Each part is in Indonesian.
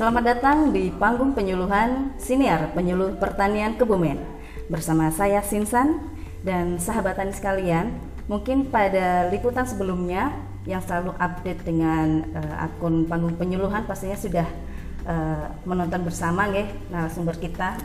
Selamat datang di panggung penyuluhan Siniar Penyuluh Pertanian Kebumen Bersama saya Sinsan dan sahabat tani sekalian Mungkin pada liputan sebelumnya yang selalu update dengan uh, akun panggung penyuluhan pastinya sudah uh, menonton bersama nggih narasumber kita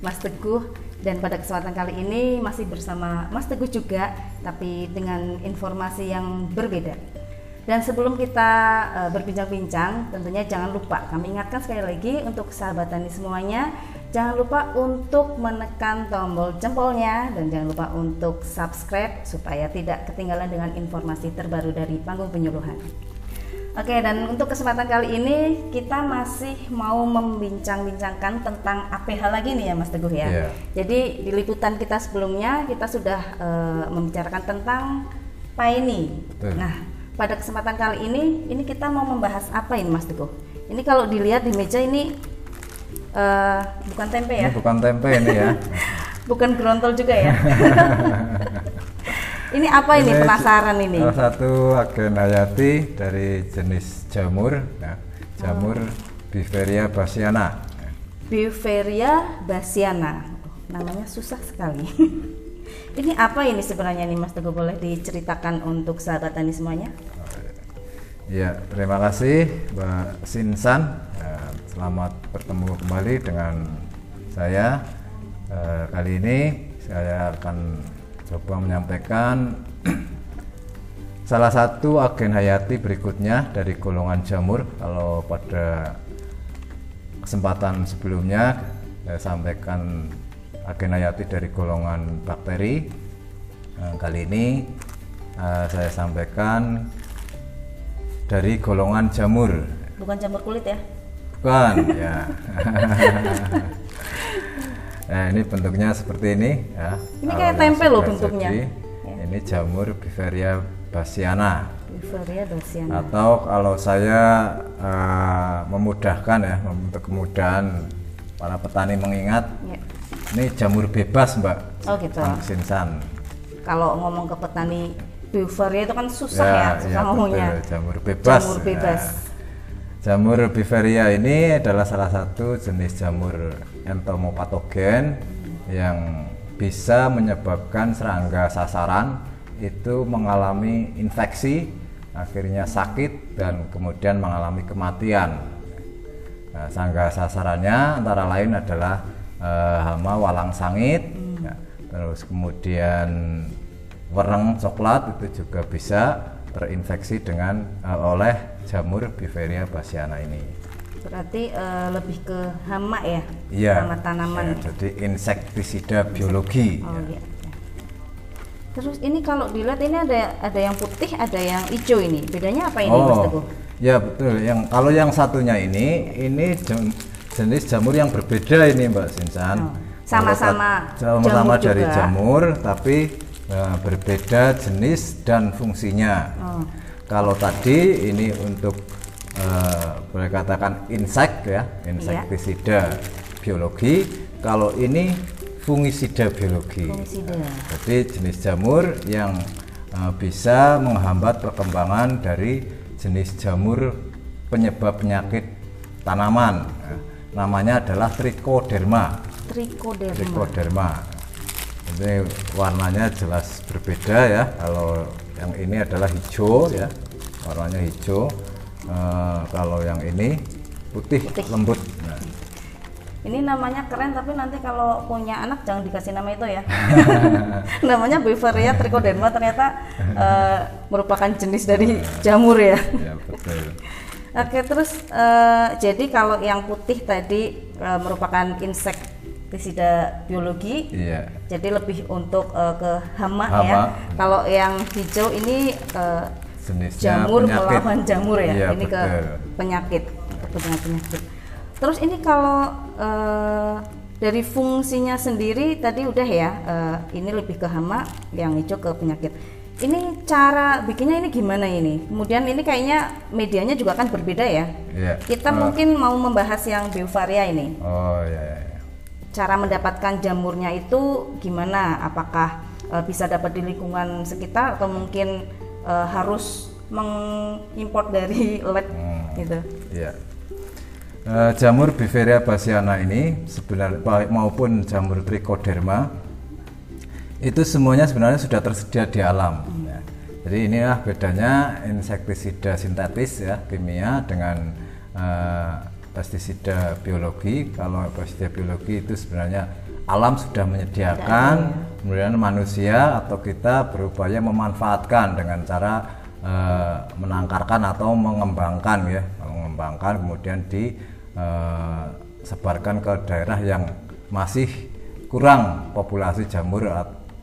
Mas Teguh dan pada kesempatan kali ini masih bersama Mas Teguh juga tapi dengan informasi yang berbeda. Dan sebelum kita uh, berbincang-bincang, tentunya jangan lupa kami ingatkan sekali lagi untuk sahabat tani semuanya, jangan lupa untuk menekan tombol jempolnya dan jangan lupa untuk subscribe supaya tidak ketinggalan dengan informasi terbaru dari panggung penyuluhan. Oke, dan untuk kesempatan kali ini kita masih mau membincang-bincangkan tentang APH lagi nih ya Mas Teguh ya. Yeah. Jadi di liputan kita sebelumnya kita sudah uh, membicarakan tentang PAINI. Nah, pada kesempatan kali ini ini kita mau membahas apa ini Mas Teguh? Ini kalau dilihat di meja ini uh, bukan tempe ya? Ini bukan tempe ini ya. bukan gerontol juga ya. Ini apa ini, ini penasaran ini? Salah satu agen hayati dari jenis jamur, ya, jamur. Biveria basiana. Biveria basiana, namanya susah sekali. ini apa ini sebenarnya nih Mas Teguh boleh diceritakan untuk sahabat tani semuanya? Ya, terima kasih Mbak Sinsan. Ya, selamat bertemu kembali dengan saya. Eh, kali ini saya akan coba menyampaikan salah satu agen hayati berikutnya dari golongan jamur kalau pada kesempatan sebelumnya saya sampaikan agen hayati dari golongan bakteri nah, kali ini uh, saya sampaikan dari golongan jamur bukan jamur kulit ya bukan ya Nah ini bentuknya seperti ini ya. Ini kayak tempe loh bentuknya. Jadi, ya. Ini jamur Biveria basiana. Basiana. Atau kalau saya uh, memudahkan ya untuk kemudahan para petani mengingat, ya. Ini jamur bebas mbak. Oh gitu. Sinsan. Kalau ngomong ke petani Biveria itu kan susah ya, ya susah ya, ngomongnya. Betul. Jamur bebas. Jamur bebas. Ya. Jamur Biveria ini adalah salah satu jenis jamur entomopatogen yang bisa menyebabkan serangga sasaran itu mengalami infeksi, akhirnya sakit dan kemudian mengalami kematian. Nah, serangga sasarannya antara lain adalah eh, hama walang sangit, hmm. ya, terus kemudian wereng coklat itu juga bisa terinfeksi dengan eh, oleh jamur Biveria basiana ini. Berarti uh, lebih ke hama ya? Iya, hama tanaman ya, jadi insektisida biologi. Oh, ya. iya. terus ini kalau dilihat ini ada ada yang putih ada yang hijau ini. Bedanya apa ini oh, Mas Teguh? ya betul. Yang kalau yang satunya ini ini jenis jamur yang berbeda ini Mbak Sinsan oh, sama-sama sama-sama dari juga. jamur tapi uh, berbeda jenis dan fungsinya oh. kalau tadi ini untuk uh, boleh katakan insek ya, insektisida yeah. biologi. Kalau ini fungisida biologi. Fungisida. jadi jenis jamur yang uh, bisa menghambat perkembangan dari jenis jamur penyebab penyakit tanaman. Namanya adalah trichoderma. Trichoderma. Trichoderma. Ini warnanya jelas berbeda ya. Kalau yang ini adalah hijau ya, warnanya hijau uh, kalau yang ini putih, putih. lembut nah. ini namanya keren tapi nanti kalau punya anak jangan dikasih nama itu ya namanya Beveria trichoderma ternyata uh, merupakan jenis dari jamur ya, ya betul. Oke terus uh, jadi kalau yang putih tadi uh, merupakan insektisida biologi, iya. jadi lebih untuk uh, ke hama, ya. hama ya. Kalau yang hijau ini uh, jenisnya jamur penyakit. melawan jamur ya, ya ini betul. ke penyakit penyakit penyakit terus ini kalau uh, dari fungsinya sendiri tadi udah ya uh, ini lebih ke hama yang hijau ke penyakit ini cara bikinnya ini gimana ini kemudian ini kayaknya medianya juga kan berbeda ya, ya. kita uh, mungkin mau membahas yang biovaria ini oh ya, ya, ya. cara mendapatkan jamurnya itu gimana apakah uh, bisa dapat di lingkungan sekitar atau mungkin uh, harus mengimpor dari lab hmm, gitu. Iya. Eh, jamur Biveria bassiana ini sebenarnya baik maupun jamur Trichoderma itu semuanya sebenarnya sudah tersedia di alam. ya. Jadi inilah bedanya insektisida sintetis ya kimia dengan eh, pestisida biologi. Kalau pestisida biologi itu sebenarnya alam sudah menyediakan, kemudian manusia atau kita berupaya memanfaatkan dengan cara eh, menangkarkan atau mengembangkan ya, mengembangkan kemudian disebarkan ke daerah yang masih kurang populasi jamur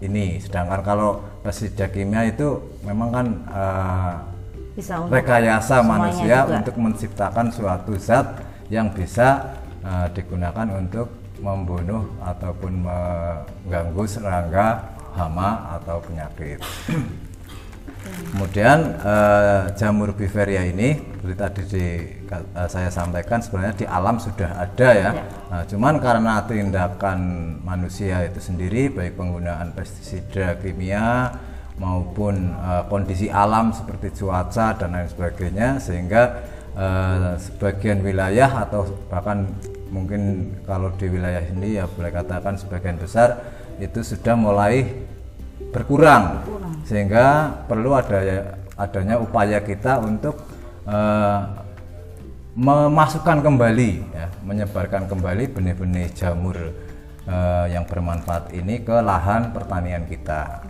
ini. Sedangkan kalau pestisida kimia itu memang kan eh, Bisa untuk rekayasa manusia juga. untuk menciptakan suatu zat yang bisa eh, digunakan untuk membunuh ataupun mengganggu serangga, hama atau penyakit. Kemudian eh, jamur biveria ini seperti tadi di, eh, saya sampaikan sebenarnya di alam sudah ada ya. Nah, cuman karena tindakan manusia itu sendiri baik penggunaan pestisida kimia maupun eh, kondisi alam seperti cuaca dan lain sebagainya sehingga eh, sebagian wilayah atau bahkan mungkin kalau di wilayah ini ya boleh katakan sebagian besar itu sudah mulai berkurang. Sehingga perlu ada adanya upaya kita untuk eh, memasukkan kembali ya, menyebarkan kembali benih-benih jamur eh, yang bermanfaat ini ke lahan pertanian kita.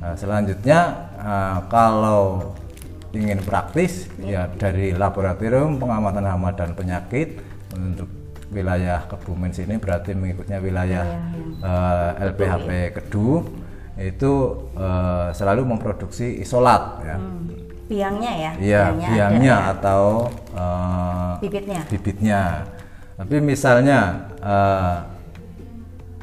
Nah, selanjutnya eh, kalau ingin praktis ya dari laboratorium pengamatan hama dan penyakit untuk wilayah Kebumen sini berarti mengikutnya wilayah eh, LPHP Kedu itu eh, selalu memproduksi isolat ya. biangnya ya Iya, biangnya ada ya. atau eh, bibitnya bibitnya. Tapi misalnya eh,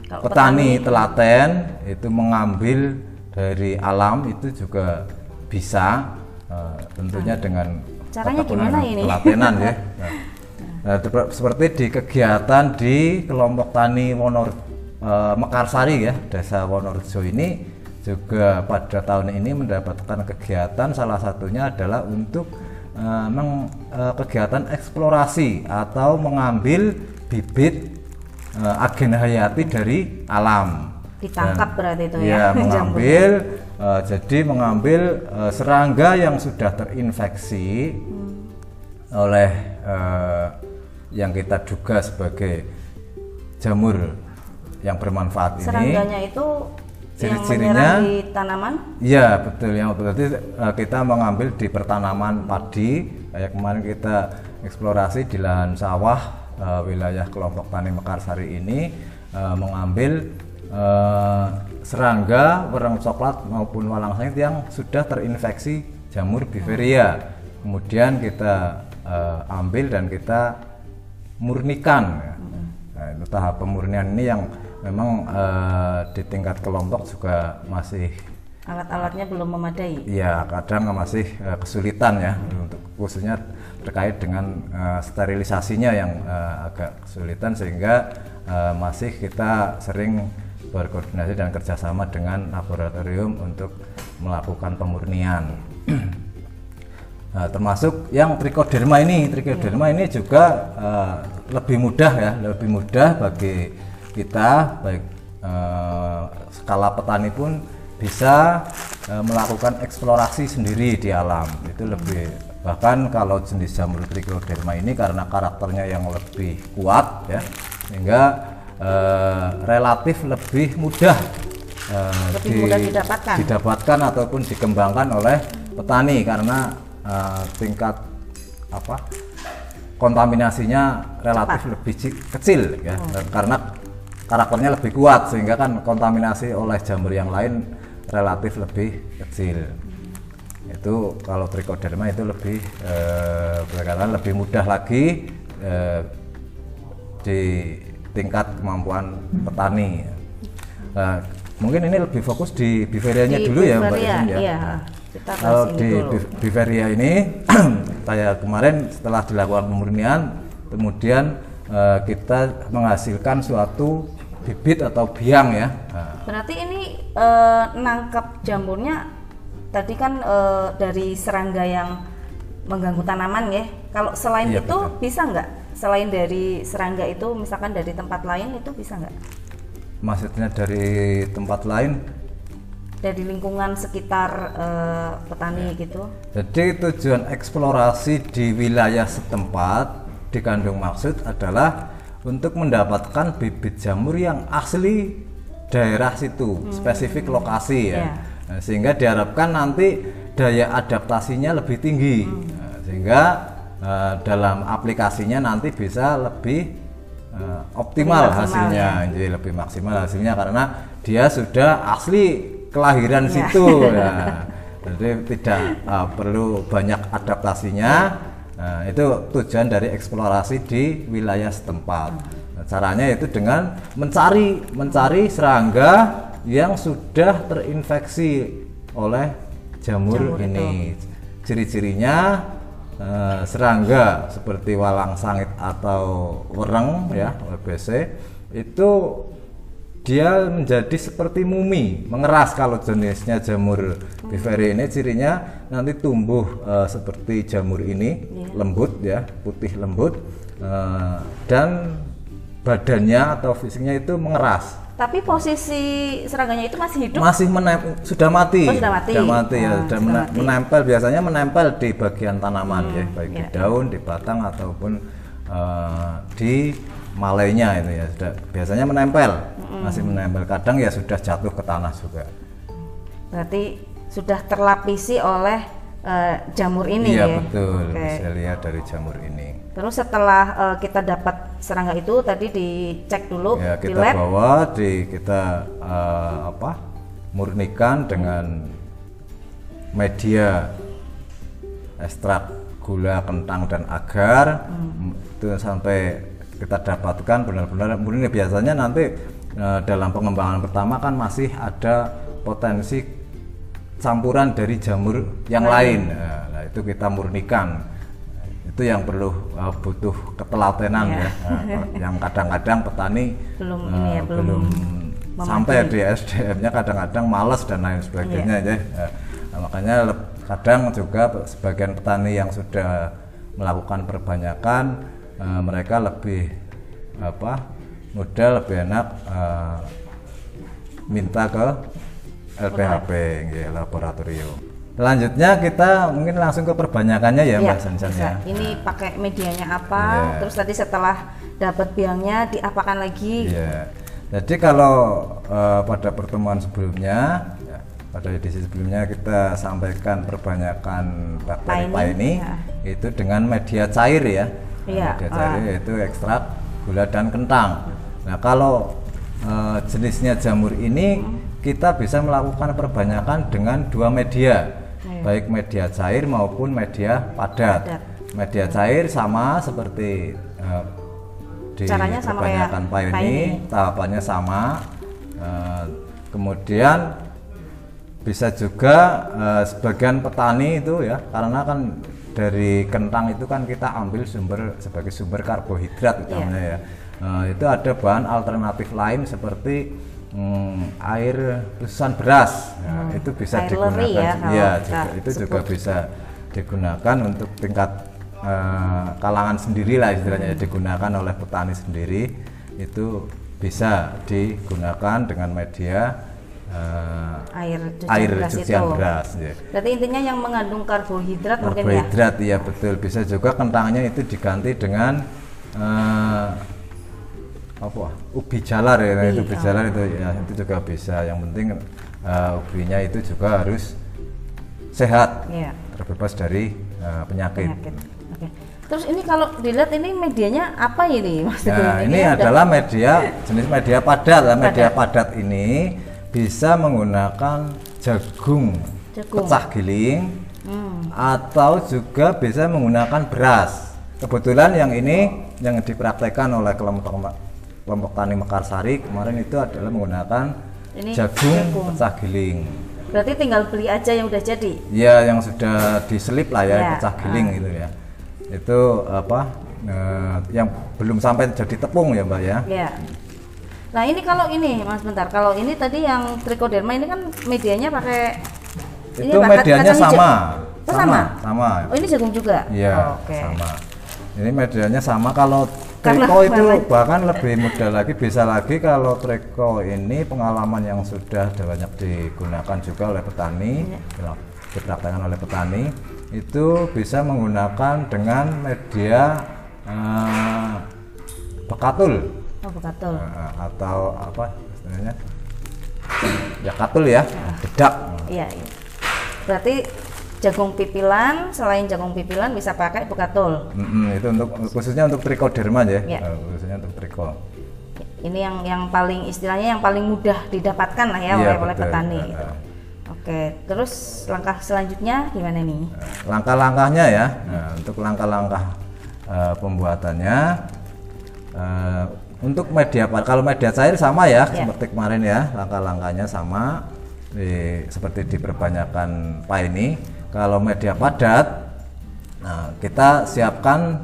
Kalau petani telaten itu mengambil dari alam itu juga bisa eh, tentunya dengan Caranya gimana ini? Telatenan ya. Nah, nah, seperti di kegiatan di kelompok tani Wonor eh, Mekarsari ya, Desa Wonorejo ini juga pada tahun ini mendapatkan kegiatan salah satunya adalah untuk eh, meng- eh, kegiatan eksplorasi atau mengambil bibit agen hayati dari alam. Ditangkap berarti itu ya, Ya, mengambil eh, jadi mengambil eh, serangga yang sudah terinfeksi oleh eh, yang kita duga sebagai jamur yang bermanfaat ini. serangganya itu Ciri-cirinya- di tanaman? Iya betul. Yang berarti eh, kita mengambil di pertanaman padi. Kayak kemarin kita eksplorasi di lahan sawah eh, wilayah kelompok tani Mekarsari ini eh, mengambil eh, serangga warna coklat maupun walang sangit yang sudah terinfeksi jamur biveria kemudian kita eh, ambil dan kita murnikan. Ya. Nah, itu tahap pemurnian ini yang memang eh, di tingkat kelompok juga masih alat-alatnya belum memadai ya kadang masih eh, kesulitan ya untuk khususnya terkait dengan eh, sterilisasinya yang eh, agak kesulitan sehingga eh, masih kita sering berkoordinasi dan kerjasama dengan laboratorium untuk melakukan pemurnian. Nah, termasuk yang trichoderma ini, trichoderma ini juga eh, lebih mudah ya, lebih mudah bagi kita baik eh, skala petani pun bisa eh, melakukan eksplorasi sendiri di alam. Itu lebih bahkan kalau jenis jamur trichoderma ini karena karakternya yang lebih kuat ya, sehingga eh, relatif lebih mudah eh, Lebih mudah didapatkan. didapatkan ataupun dikembangkan oleh petani karena eh, tingkat apa kontaminasinya relatif lebih ci- kecil ya Oh. Karena karakternya lebih kuat sehingga kan kontaminasi oleh jamur yang lain relatif lebih kecil itu kalau trichoderma itu lebih eh, lebih mudah lagi eh, di tingkat kemampuan petani Nah, mungkin ini lebih fokus di biverianya Di dulu ya Mbak Izin ya. iya. Nah, Kita kalau di dulu. Ini saya kemarin setelah dilakukan pemurnian kemudian eh, kita menghasilkan suatu bibit atau biang ya. Nah, Berarti ini eh, nangkap jamurnya tadi kan eh, dari serangga yang mengganggu tanaman ya. Kalau selain Iya, itu betul. bisa nggak selain dari serangga itu, misalkan dari tempat lain itu bisa nggak? Maksudnya dari tempat lain? Dari lingkungan sekitar eh, petani gitu? Jadi tujuan eksplorasi di wilayah setempat dikandung maksud adalah untuk mendapatkan bibit jamur yang asli daerah situ, spesifik lokasi ya. Iya. Nah, sehingga diharapkan nanti daya adaptasinya lebih tinggi. Nah, sehingga eh, dalam aplikasinya nanti bisa lebih eh, optimal Lebih hasilnya, jadi lebih maksimal hasilnya karena dia sudah asli kelahiran situ ya. Jadi tidak eh, perlu banyak adaptasinya. Nah, itu tujuan dari eksplorasi di wilayah setempat. Nah, caranya itu dengan mencari mencari serangga yang sudah terinfeksi oleh jamur, Jamur ini. Ciri-cirinya eh, serangga seperti walang sangit atau wereng ya, WBC itu dia menjadi seperti mumi, mengeras kalau jenisnya jamur biveri ini cirinya nanti tumbuh eh, seperti jamur ini, lembut ya, putih lembut eh, dan badannya atau fisiknya itu mengeras. Tapi posisi serangganya itu masih hidup? Masih menem- sudah mati. Oh, sudah mati. ya, Ah, sudah sudah mena- mati. menempel biasanya menempel di bagian tanaman ya, baik di ya. daun, di batang ataupun eh, di malainya itu ya. Sudah biasanya menempel. Masih menempel. Kadang ya sudah jatuh ke tanah juga. Berarti sudah terlapisi oleh eh, jamur ini iya ya? betul. Oke. Bisa lihat dari jamur ini. Terus setelah eh, kita dapat serangga itu tadi dicek dulu Ya, di kita lab. bawa di kita eh, apa? murnikan dengan media ekstrak gula, kentang dan agar Hmm. itu sampai kita dapatkan benar-benar murni biasanya nanti eh, dalam pengembangan pertama kan masih ada potensi campuran dari jamur yang lain. Nah, nah, itu kita murnikan. Itu yang perlu eh, butuh ketelatenan Iya. ya. Nah, yang kadang-kadang petani Belum eh, ini ya, belum belum sampai di SDM-nya kadang-kadang malas dan lain sebagainya Iya. ya. Nah, makanya leb- kadang juga sebagian petani yang sudah melakukan perbanyakan eh, mereka lebih apa mudah lebih enak eh, minta ke LPHP nggih, laboratorium. Selanjutnya kita mungkin langsung ke perbanyakannya ya Iya, Mbak Sansan bisa. ya. Ini pakai medianya apa? Iya. Terus tadi setelah dapat biangnya diapakan lagi? Iya. Jadi kalau eh, pada pertemuan sebelumnya, ya, pada edisi sebelumnya kita sampaikan perbanyakan bakteri Paini, ya. itu dengan media cair ya. Iya, Media cair ah. yaitu ekstrak gula dan kentang. Nah kalau eh, jenisnya jamur ini kita bisa melakukan perbanyakan dengan dua media, Iya. baik media cair maupun media padat. Padat. Media cair sama seperti eh, di Caranya sama perbanyakan paini. tahapannya sama. Eh, kemudian bisa juga eh, sebagian petani itu ya, karena kan dari kentang itu kan kita ambil sumber sebagai sumber karbohidrat utamanya ya. Eh, itu ada bahan alternatif lain seperti mm, air susuan beras. Nah, itu bisa Hmm. Air digunakan. leri ya, kita juga- itu juga sebut. bisa digunakan untuk tingkat eh, kalangan sendiri lah istilahnya ya, digunakan oleh petani sendiri itu bisa digunakan dengan media eh, Air cucian air beras cucian itu. beras ya. Berarti intinya yang mengandung karbohidrat mungkin ya? karbohidrat iya betul bisa juga kentangnya itu diganti dengan eh, apa ubi jalar ya Ubi, itu ubi jalar itu ya itu juga bisa yang penting eh, ubinya itu juga harus sehat Iya. terbebas dari eh, penyakit. Penyakit. Oke. Terus ini kalau dilihat ini medianya apa ini Mas? Nah, ini udah- adalah media jenis media padat. Lah, Media Padat. padat ini bisa menggunakan jagung, Jagung. pecah giling Hmm. atau juga bisa menggunakan beras. Kebetulan yang ini yang dipraktekkan oleh kelompok kelompok tani Mekarsari kemarin itu adalah menggunakan Ini jagung, jagung. pecah giling. Berarti tinggal beli aja yang udah jadi. Ya, yang sudah diselip lah ya, Ya, pecah giling gitu ya. Itu apa? eh, yang belum sampai jadi tepung ya, Mbak ya. Ya. Nah ini kalau ini Mas bentar, kalau ini tadi yang trichoderma ini kan medianya pakai ini itu apa, medianya sama. Oh, sama. sama. Oh ini jagung juga. Iya, Oh, Oke. sama. Ini medianya sama kalau Triko itu bahkan lebih mudah lagi bisa lagi kalau triko ini pengalaman yang sudah banyak digunakan juga oleh petani Iya. dipraktekkan oleh petani itu bisa menggunakan dengan media bekatul. Oh, eh, atau apa istilahnya? Ya katul ya bedak. Iya, iya. Berarti jagung pipilan, selain jagung pipilan bisa pakai bekatul. Mm-mm, itu untuk khususnya untuk trikoderma ya Ya. Eh, khususnya untuk triko Ini yang yang paling istilahnya yang paling mudah didapatkan lah ya Iya, oleh, oleh petani. Gitu. eh. Oke, terus langkah selanjutnya gimana nih? langkah-langkahnya ya nah, untuk langkah-langkah eh, pembuatannya eh, untuk media kalau media cair sama ya Ya. seperti kemarin ya langkah-langkahnya sama di, seperti diperbanyakkan pak ini kalau media padat nah kita siapkan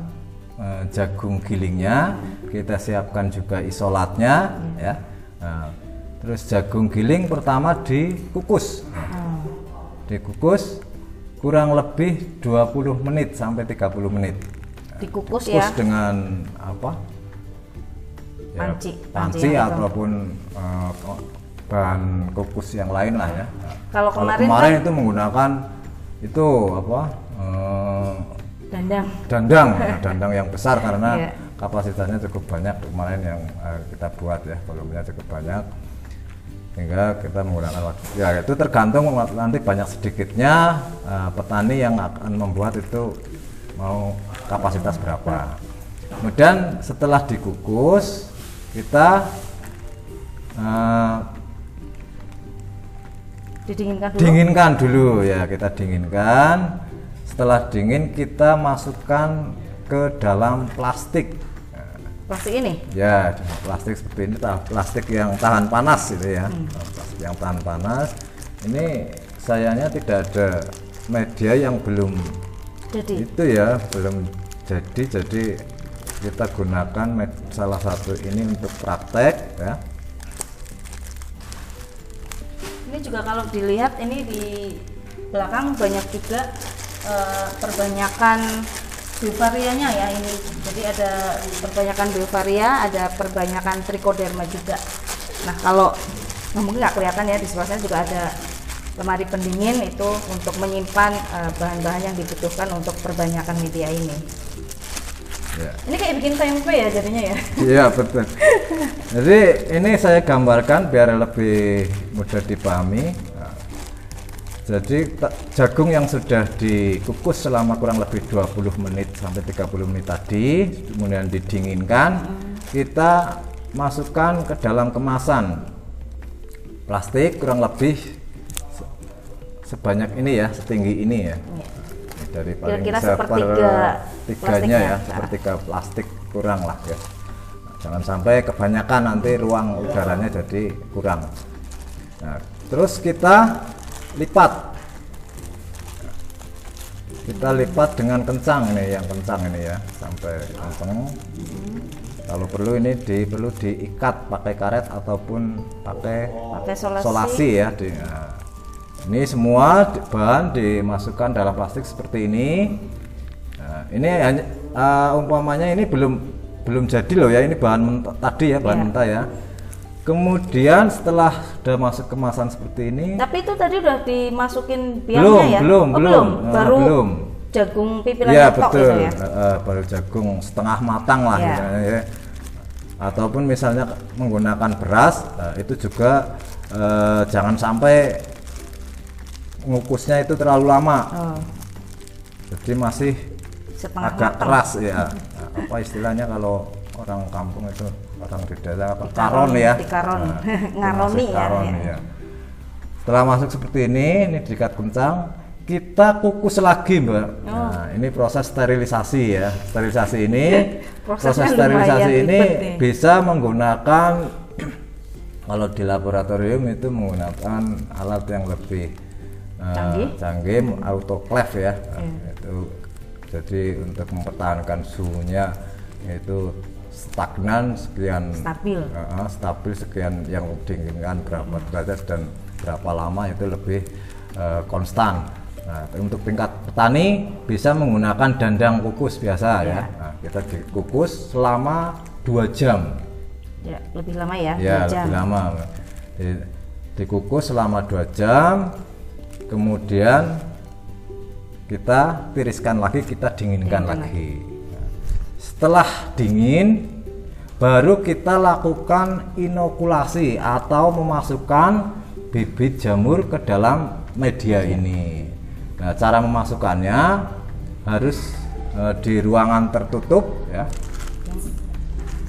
eh, jagung gilingnya kita siapkan juga isolatnya ya Nah, terus jagung giling pertama dikukus Hmm. dikukus kurang lebih 20 menit sampai 30 menit Dikukus kukus ya. dengan apa Ya, Panci, panci itu. ataupun eh, bahan kukus yang lain lah ya Kalau kemarin kemarin kan- itu menggunakan itu apa eh, Dandang. dandang. Dandang yang besar karena Iya. kapasitasnya cukup banyak. Kemarin yang eh, kita buat ya volumenya cukup banyak. Sehingga kita menggunakan waktu. Ya itu tergantung nanti banyak sedikitnya eh, petani yang akan membuat itu mau kapasitas berapa. Kemudian setelah dikukus kita eh, Didinginkan dulu. dinginkan dulu ya kita dinginkan. Setelah dingin kita masukkan ke dalam plastik. Plastik ini. ya plastik seperti ini plastik yang tahan panas gitu ya. Plastik yang tahan panas. Ini sayangnya tidak ada media yang belum Jadi? itu ya belum jadi. Jadi kita gunakan salah satu ini untuk praktek ya ini juga kalau dilihat ini di belakang banyak juga eh, perbanyakan biovarianya ya ini. Jadi ada perbanyakan biovaria, ada perbanyakan trichoderma juga. Nah kalau nah mungkin nggak kelihatan ya di sebelah sana juga ada lemari pendingin itu untuk menyimpan eh, bahan-bahan yang dibutuhkan untuk perbanyakan media ini. Ya Ini kayak bikin tempe ya jadinya ya. Iya betul. Jadi ini saya gambarkan biar lebih mudah dipahami. Nah, Jadi jagung yang sudah dikukus selama kurang lebih 20 menit sampai 30 menit tadi, kemudian didinginkan, kita masukkan ke dalam kemasan plastik kurang lebih se- sebanyak ini ya, setinggi ini ya Iya. Dari paling Kira-kira sepertiga tiganya ya sepertiga plastik kurang lah ya. Nah, jangan sampai kebanyakan nanti ruang udaranya jadi kurang. Nah, terus kita lipat. Kita lipat dengan kencang ini yang kencang ini ya sampai kencang kalau perlu ini di perlu diikat pakai karet ataupun pakai Pakai solasi. solasi ya di, nah, ini semua bahan dimasukkan dalam plastik seperti ini Nah, ini hanya eh, umpamanya ini belum belum jadi loh ya ini bahan mentah, tadi ya bahan Iya. mentah ya kemudian setelah sudah masuk kemasan seperti ini Tapi itu tadi udah dimasukin biangnya Belum, ya? belum, Oh, belum. Ah, Baru belum. jagung pipilan ya tok betul ya. Eh, baru jagung setengah matang lah Iya. misalnya ya ataupun misalnya menggunakan beras eh, itu juga eh, jangan sampai ngukusnya itu terlalu lama Oh, jadi masih setengah agak matang. keras ya Nah, apa istilahnya kalau orang kampung itu orang di desa apa Dikaron, karon ya dikaron. Nah, itu Ngaroni ya, karon, ya. ya. setelah masuk seperti ini ini diikat kencang kita kukus lagi mbak Oh. nah ini proses sterilisasi ya sterilisasi ini proses sterilisasi ini nih. bisa menggunakan kalau di laboratorium itu menggunakan alat yang lebih eh, Canggih. canggih autoclave ya Iya. itu jadi untuk mempertahankan suhunya itu stagnan sekian Stabil. eh, stabil sekian yang diinginkan berapa derajat dan berapa lama itu lebih eh, konstan nah untuk tingkat petani bisa menggunakan dandang kukus biasa ya Iya. Nah, kita dikukus selama dua jam Ya, lebih lama ya, ya dua jam. lebih lama Di- dikukus selama dua jam kemudian kita tiriskan lagi kita dinginkan Dinginkan lagi setelah dingin baru kita lakukan inokulasi atau memasukkan bibit jamur ke dalam media ini nah cara memasukkannya harus eh, di ruangan tertutup ya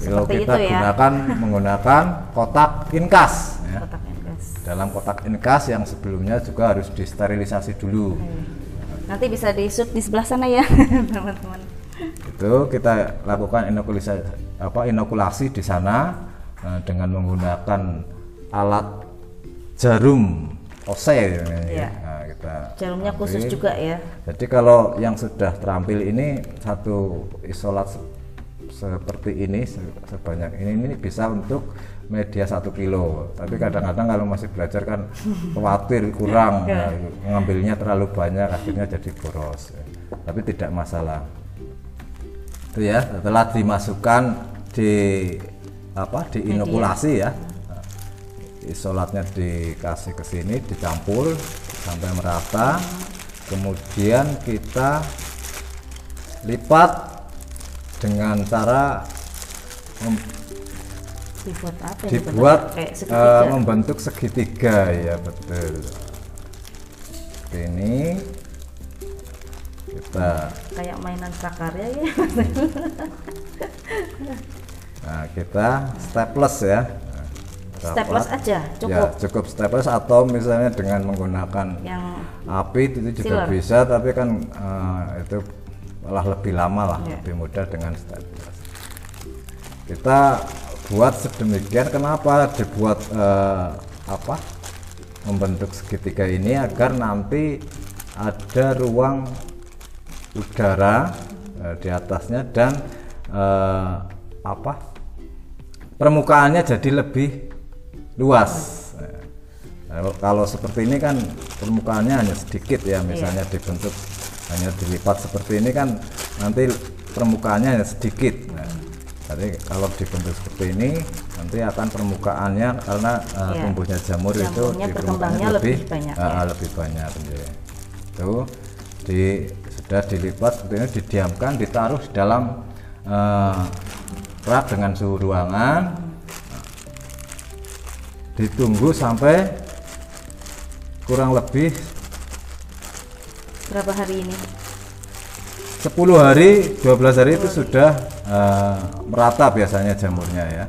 kalau kita itu ya. gunakan menggunakan kotak inkas ya. Guys. Dalam kotak inkas yang sebelumnya juga harus disterilisasi dulu Nanti bisa di shoot di sebelah sana ya, teman-teman. itu kita lakukan inokulasi apa inokulasi di sana eh, dengan menggunakan alat jarum OSE ya. Nah, kita Jarumnya khusus ambil. juga ya. Jadi kalau yang sudah terampil ini satu isolat se- seperti ini se- sebanyak ini ini bisa untuk media satu kilo. Tapi kadang-kadang kalau masih belajar kan khawatir kurang, Ya. nah, ngambilnya terlalu banyak akhirnya jadi boros. Tapi tidak masalah. Itu ya setelah dimasukkan di apa di inokulasi ya. Nah, Isolatnya dikasih ke sini dicampur sampai merata. Kemudian kita lipat dengan cara Dibuat apa ya? dibuat Kayak segitiga. membentuk segitiga ya betul Seperti ini kita Kayak mainan prakarya ya. nah kita staples ya Staples aja, ya cukup. cukup staples atau misalnya dengan menggunakan Yang api itu juga Sealer. bisa tapi kan eh, itu malah lebih lama lah Ya. lebih mudah dengan staples kita buat sedemikian kenapa dibuat eh, apa membentuk segitiga ini agar nanti ada ruang udara eh, di atasnya dan eh, apa permukaannya jadi lebih luas. Nah, kalau seperti ini kan permukaannya hanya sedikit ya misalnya dibentuk hanya dilipat seperti ini kan nanti permukaannya hanya sedikit. Nah, jadi kalau dibentuk seperti ini nanti akan permukaannya karena uh, Iya. tumbuhnya jamur itu Jamurnya di berkembangnya permukaannya lebih banyak, uh, ya. lebih banyak ya. itu di sudah dilipat seperti ini didiamkan ditaruh di dalam uh, rak dengan suhu ruangan ditunggu sampai kurang lebih berapa hari ini? 10 hari 12 hari itu sudah eh, merata biasanya jamurnya ya.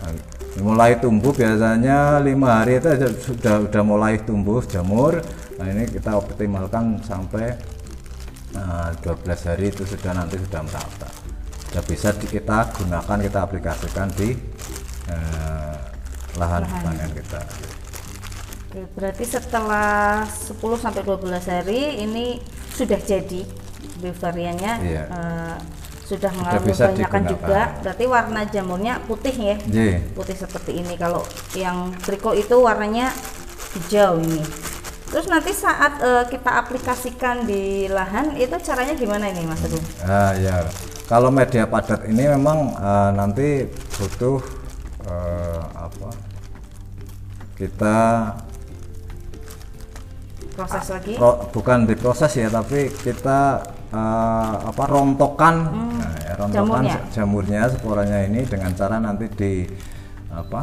Nah, mulai tumbuh biasanya lima hari itu sudah sudah mulai tumbuh jamur. Nah ini kita optimalkan sampai eh, 12 hari itu sudah nanti sudah merata. Sudah bisa di- kita gunakan kita aplikasikan di eh, lahan panen kita. Oke, berarti setelah 10 sampai 12 hari ini sudah jadi bivariannya Iya. eh, sudah mengalami kebanyakan digunakan. juga. Berarti warna jamurnya putih ya. Iya. Putih seperti ini. Kalau yang triko itu warnanya hijau ini. Terus nanti saat eh, kita aplikasikan di lahan itu caranya gimana ini Mas Teguh? Ah ya, kalau media padat ini memang eh, nanti butuh eh, apa? Kita Proses lagi. pro- bukan diproses ya, tapi kita eh, apa rontokan, nah, ya, rontokan jamurnya. jamurnya. sporanya ini dengan cara nanti di apa?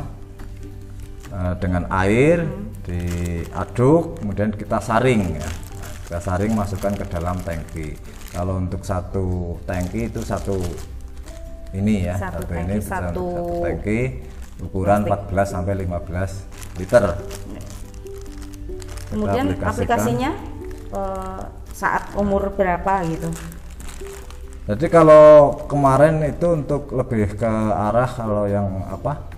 eh, dengan air diaduk, kemudian kita saring ya. Kita saring masukkan ke dalam tangki. Kalau untuk satu tangki itu satu ini ya, Satu ini tangki, bisa satu satu tangki ukuran 14 sampai 15 liter. Kemudian aplikasinya eh, saat umur berapa gitu? Jadi kalau kemarin itu untuk lebih ke arah kalau yang apa?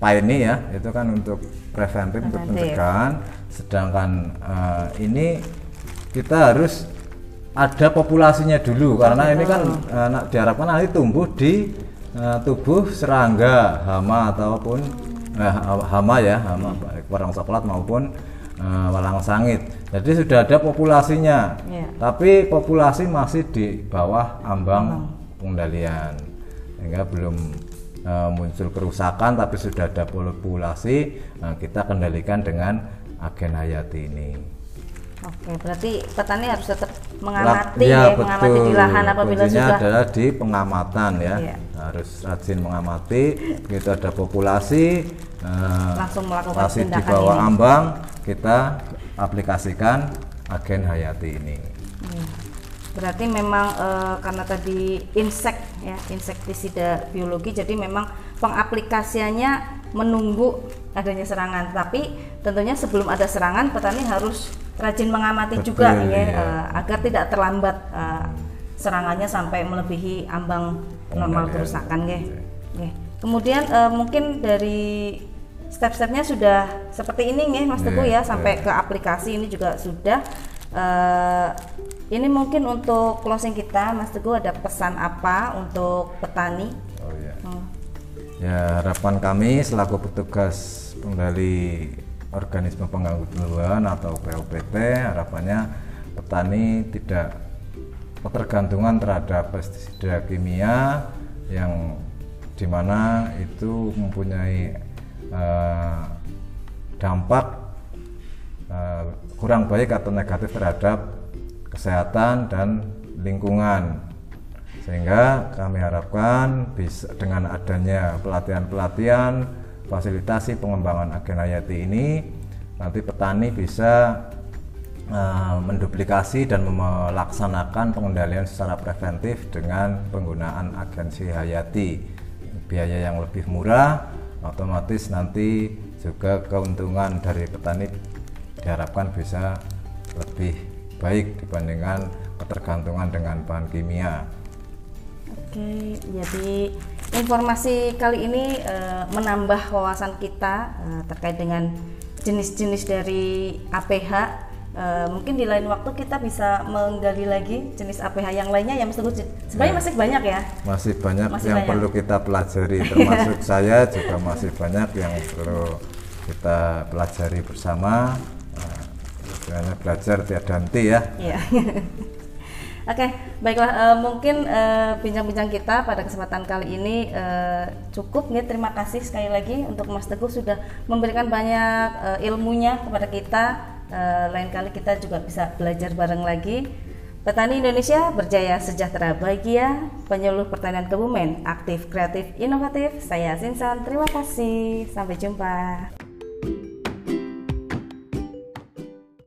Ini ya itu kan untuk preventif untuk pencegahan, sedangkan eh, ini kita harus ada populasinya dulu karena ini kan na- diharapkan nanti tumbuh di eh, tubuh serangga, hama ataupun eh, hama ya, hama baik warang coklat maupun eh, walang sangit. Jadi sudah ada populasinya. Iya. Tapi populasi masih di bawah ambang pengendalian sehingga belum uh, muncul kerusakan tapi sudah ada populasi nah, kita kendalikan dengan agen hayati ini. Oke, berarti petani harus tetap mengamati ya, ya, mengamati di lahan apabila Kuncinya sudah adalah di pengamatan ya. Iya. Harus rajin mengamati begitu ada populasi eh, Langsung melakukan masih di bawah ini. ambang kita aplikasikan agen hayati ini. Iya. Berarti memang eh, karena tadi insek ya, insektisida biologi jadi memang pengaplikasiannya menunggu adanya serangan. Tapi tentunya sebelum ada serangan petani harus rajin mengamati Betul, juga ya iya. eh, agar tidak terlambat serangannya sampai melebihi ambang normal Pengendalian. kerusakan ya. Oke. Kemudian eh, mungkin dari step-stepnya sudah seperti ini nih Mas Teguh ya Iya, sampai iya. ke aplikasi ini juga sudah. Eh, ini mungkin untuk closing kita Mas Teguh ada pesan apa untuk petani? Oh ya. Hmm. Ya harapan kami selaku petugas pengendali organisme pengganggu tumbuhan atau POPT harapannya petani tidak ketergantungan terhadap pestisida kimia yang di mana itu mempunyai eh, dampak eh, kurang baik atau negatif terhadap kesehatan dan lingkungan. Sehingga kami harapkan bisa dengan adanya pelatihan-pelatihan fasilitasi pengembangan agen hayati ini nanti petani bisa eh, menduplikasi dan melaksanakan pengendalian secara preventif dengan penggunaan agensi hayati biaya yang lebih murah otomatis nanti juga keuntungan dari petani diharapkan bisa lebih baik dibandingkan ketergantungan dengan bahan kimia. Oke, jadi informasi kali ini eh, menambah wawasan kita eh, terkait dengan jenis-jenis dari APH. Eh, mungkin di lain waktu kita bisa menggali lagi jenis APH yang lainnya yang sebenarnya Ya. masih banyak ya. Masih banyak Masih yang banyak. perlu kita pelajari termasuk saya juga masih banyak yang perlu kita pelajari bersama. Nah, istilahnya belajar tiada henti ya. Iya. Oke, baiklah eh, mungkin eh, bincang-bincang kita pada kesempatan kali ini eh, cukup nih. Terima kasih sekali lagi untuk Mas Teguh sudah memberikan banyak eh, ilmunya kepada kita. Eh, lain kali kita juga bisa belajar bareng lagi. Petani Indonesia berjaya sejahtera bahagia, penyuluh pertanian Kebumen, aktif, kreatif, inovatif. Saya Sinsan, terima kasih. Sampai jumpa.